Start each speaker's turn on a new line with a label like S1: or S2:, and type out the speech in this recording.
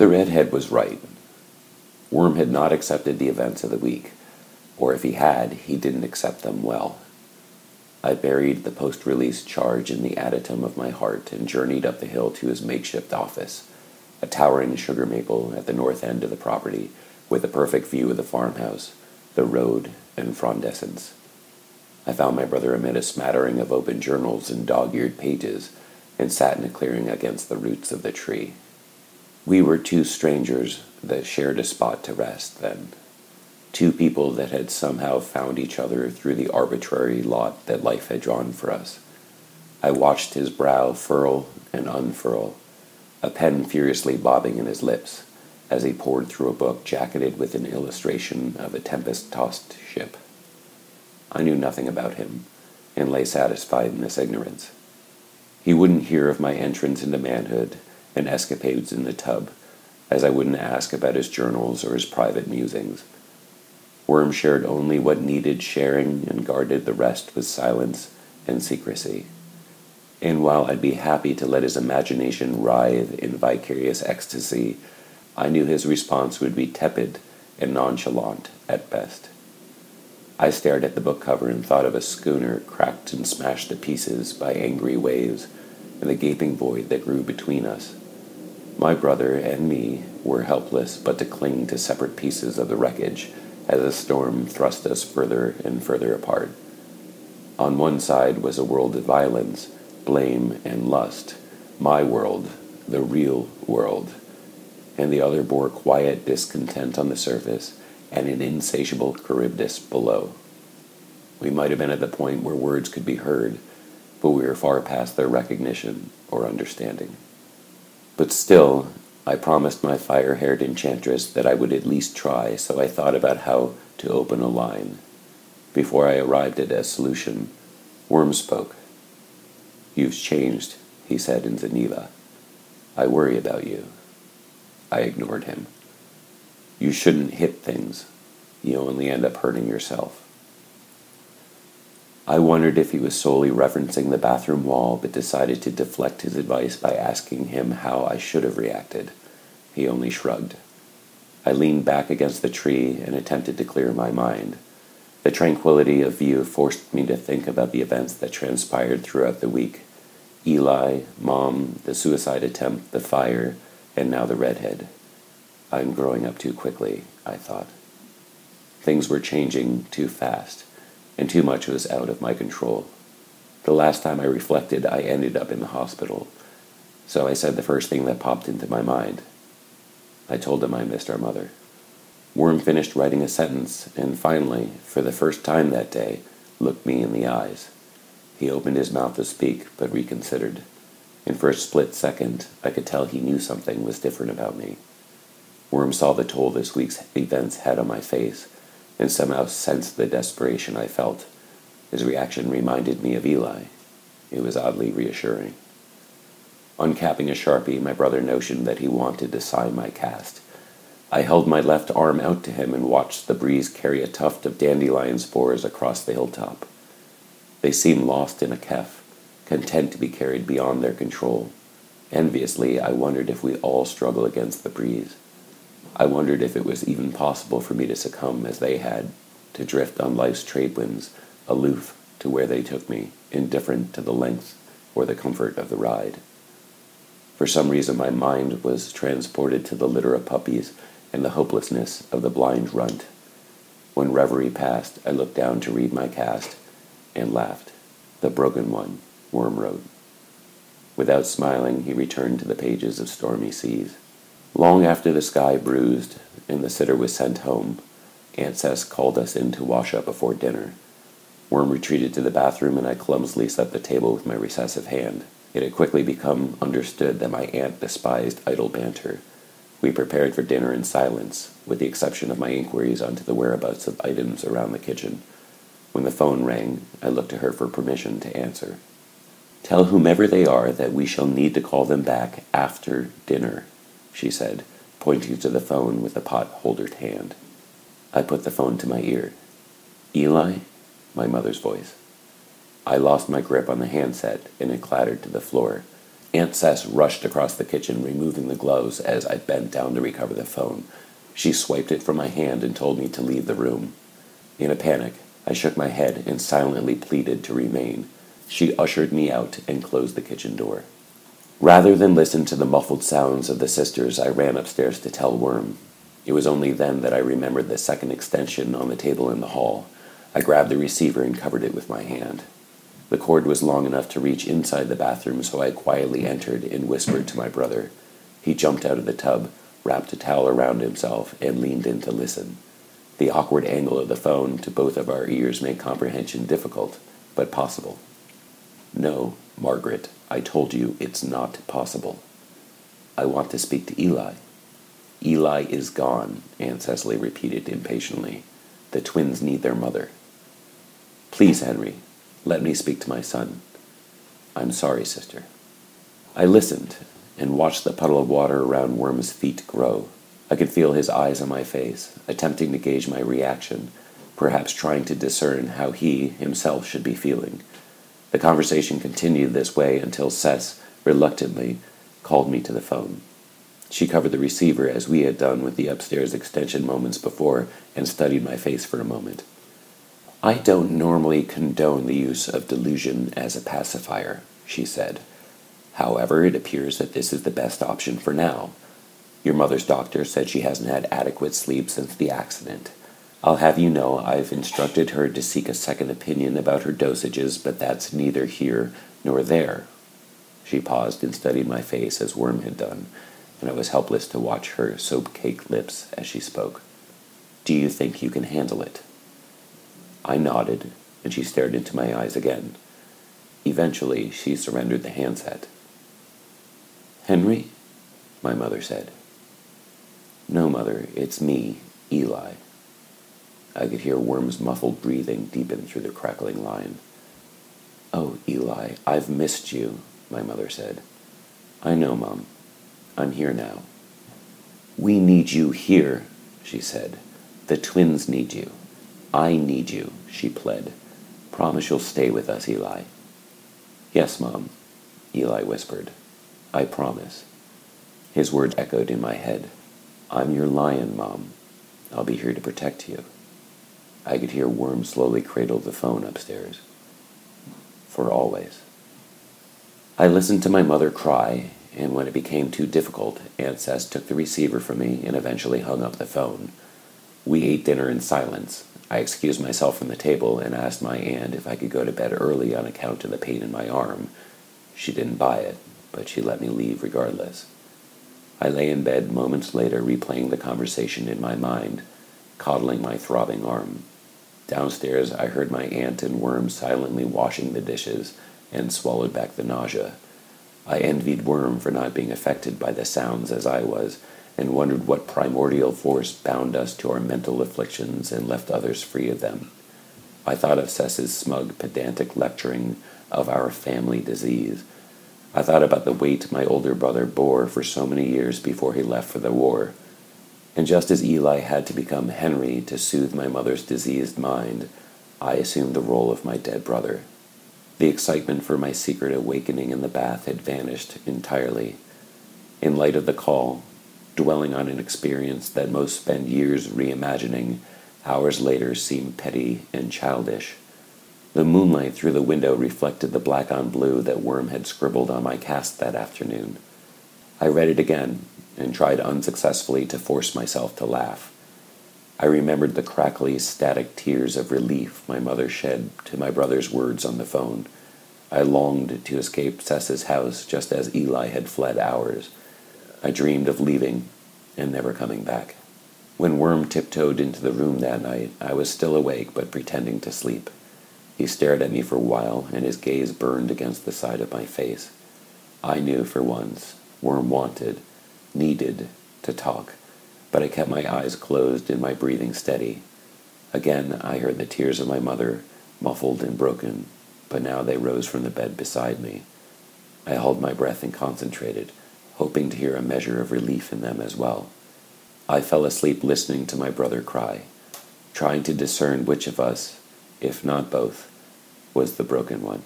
S1: The redhead was right. Worm had not accepted the events of the week, or if he had, he didn't accept them well. I buried the post release charge in the adytum of my heart and journeyed up the hill to his makeshift office, a towering sugar maple at the north end of the property, with a perfect view of the farmhouse, the road, and frondescence. I found my brother amid a smattering of open journals and dog eared pages, and sat in a clearing against the roots of the tree. We were two strangers that shared a spot to rest then. Two people that had somehow found each other through the arbitrary lot that life had drawn for us. I watched his brow furl and unfurl, a pen furiously bobbing in his lips as he pored through a book jacketed with an illustration of a tempest tossed ship. I knew nothing about him, and lay satisfied in this ignorance. He wouldn't hear of my entrance into manhood and escapades in the tub, as I wouldn't ask about his journals or his private musings. Worm shared only what needed sharing and guarded the rest with silence and secrecy. And while I'd be happy to let his imagination writhe in vicarious ecstasy, I knew his response would be tepid and nonchalant at best. I stared at the book cover and thought of a schooner cracked and smashed to pieces by angry waves and the gaping void that grew between us. My brother and me were helpless but to cling to separate pieces of the wreckage as the storm thrust us further and further apart. On one side was a world of violence, blame, and lust, my world, the real world, and the other bore quiet discontent on the surface and an insatiable Charybdis below. We might have been at the point where words could be heard, but we were far past their recognition or understanding. But still, I promised my fire haired enchantress that I would at least try, so I thought about how to open a line. Before I arrived at a solution, Worm spoke. You've changed, he said in Zeneva. I worry about you. I ignored him. You shouldn't hit things. You only end up hurting yourself. I wondered if he was solely referencing the bathroom wall, but decided to deflect his advice by asking him how I should have reacted. He only shrugged. I leaned back against the tree and attempted to clear my mind. The tranquility of view forced me to think about the events that transpired throughout the week Eli, Mom, the suicide attempt, the fire, and now the redhead. I'm growing up too quickly, I thought. Things were changing too fast, and too much was out of my control. The last time I reflected, I ended up in the hospital, so I said the first thing that popped into my mind. I told him I missed our mother. Worm finished writing a sentence, and finally, for the first time that day, looked me in the eyes. He opened his mouth to speak, but reconsidered. And for a split second, I could tell he knew something was different about me. Worm saw the toll this week's events had on my face, and somehow sensed the desperation I felt. His reaction reminded me of Eli. It was oddly reassuring. Uncapping a sharpie, my brother notioned that he wanted to sign my cast. I held my left arm out to him and watched the breeze carry a tuft of dandelion spores across the hilltop. They seemed lost in a kef, content to be carried beyond their control. Enviously, I wondered if we all struggle against the breeze. I wondered if it was even possible for me to succumb as they had, to drift on life's trade winds, aloof to where they took me, indifferent to the length or the comfort of the ride. For some reason, my mind was transported to the litter of puppies and the hopelessness of the blind runt. When reverie passed, I looked down to read my cast and laughed. The broken one, Worm wrote. Without smiling, he returned to the pages of stormy seas. Long after the sky bruised and the sitter was sent home, Aunt Cess called us in to wash up before dinner. Worm retreated to the bathroom, and I clumsily set the table with my recessive hand. It had quickly become understood that my aunt despised idle banter. We prepared for dinner in silence, with the exception of my inquiries onto the whereabouts of items around the kitchen. When the phone rang, I looked to her for permission to answer. Tell whomever they are that we shall need to call them back after dinner, she said, pointing to the phone with the pot holdered hand. I put the phone to my ear. Eli? My mother's voice. I lost my grip on the handset and it clattered to the floor. Aunt Cess rushed across the kitchen, removing the gloves as I bent down to recover the phone. She swiped it from my hand and told me to leave the room. In a panic, I shook my head and silently pleaded to remain. She ushered me out and closed the kitchen door. Rather than listen to the muffled sounds of the sisters, I ran upstairs to tell Worm. It was only then that I remembered the second extension on the table in the hall. I grabbed the receiver and covered it with my hand. The cord was long enough to reach inside the bathroom, so I quietly entered and whispered to my brother. He jumped out of the tub, wrapped a towel around himself, and leaned in to listen. The awkward angle of the phone to both of our ears made comprehension difficult, but possible. No, Margaret, I told you it's not possible. I want to speak to Eli. Eli is gone, Aunt Cecily repeated impatiently. The twins need their mother. Please, Henry, let me speak to my son. I'm sorry, sister. I listened and watched the puddle of water around Worm's feet grow. I could feel his eyes on my face, attempting to gauge my reaction, perhaps trying to discern how he himself should be feeling. The conversation continued this way until Cess, reluctantly, called me to the phone. She covered the receiver as we had done with the upstairs extension moments before and studied my face for a moment. I don't normally condone the use of delusion as a pacifier, she said. However, it appears that this is the best option for now. Your mother's doctor said she hasn't had adequate sleep since the accident. I'll have you know I've instructed her to seek a second opinion about her dosages, but that's neither here nor there. She paused and studied my face as Worm had done, and I was helpless to watch her soap caked lips as she spoke. Do you think you can handle it? I nodded, and she stared into my eyes again. Eventually, she surrendered the handset. Henry? My mother said. No, mother, it's me, Eli. I could hear Worm's muffled breathing deepen through the crackling line. Oh, Eli, I've missed you, my mother said. I know, Mom. I'm here now. We need you here, she said. The twins need you. I need you, she pled. Promise you'll stay with us, Eli. Yes, Mom, Eli whispered. I promise. His words echoed in my head. I'm your lion, Mom. I'll be here to protect you. I could hear Worm slowly cradle the phone upstairs. For always. I listened to my mother cry, and when it became too difficult, Aunt Cess took the receiver from me and eventually hung up the phone. We ate dinner in silence, I excused myself from the table and asked my aunt if I could go to bed early on account of the pain in my arm. She didn't buy it, but she let me leave regardless. I lay in bed moments later replaying the conversation in my mind, coddling my throbbing arm. Downstairs, I heard my aunt and Worm silently washing the dishes and swallowed back the nausea. I envied Worm for not being affected by the sounds as I was, and wondered what primordial force bound us to our mental afflictions and left others free of them. I thought of Cess's smug, pedantic lecturing of our family disease. I thought about the weight my older brother bore for so many years before he left for the war. And just as Eli had to become Henry to soothe my mother's diseased mind, I assumed the role of my dead brother. The excitement for my secret awakening in the bath had vanished entirely. In light of the call, dwelling on an experience that most spend years reimagining, hours later seem petty and childish. The moonlight through the window reflected the black on blue that Worm had scribbled on my cast that afternoon. I read it again and tried unsuccessfully to force myself to laugh. I remembered the crackly, static tears of relief my mother shed to my brother's words on the phone. I longed to escape Cess's house just as Eli had fled ours. I dreamed of leaving and never coming back. When Worm tiptoed into the room that night, I was still awake but pretending to sleep. He stared at me for a while, and his gaze burned against the side of my face. I knew for once Worm wanted, needed, to talk, but I kept my eyes closed and my breathing steady. Again, I heard the tears of my mother, muffled and broken, but now they rose from the bed beside me. I held my breath and concentrated hoping to hear a measure of relief in them as well. I fell asleep listening to my brother cry, trying to discern which of us, if not both, was the broken one.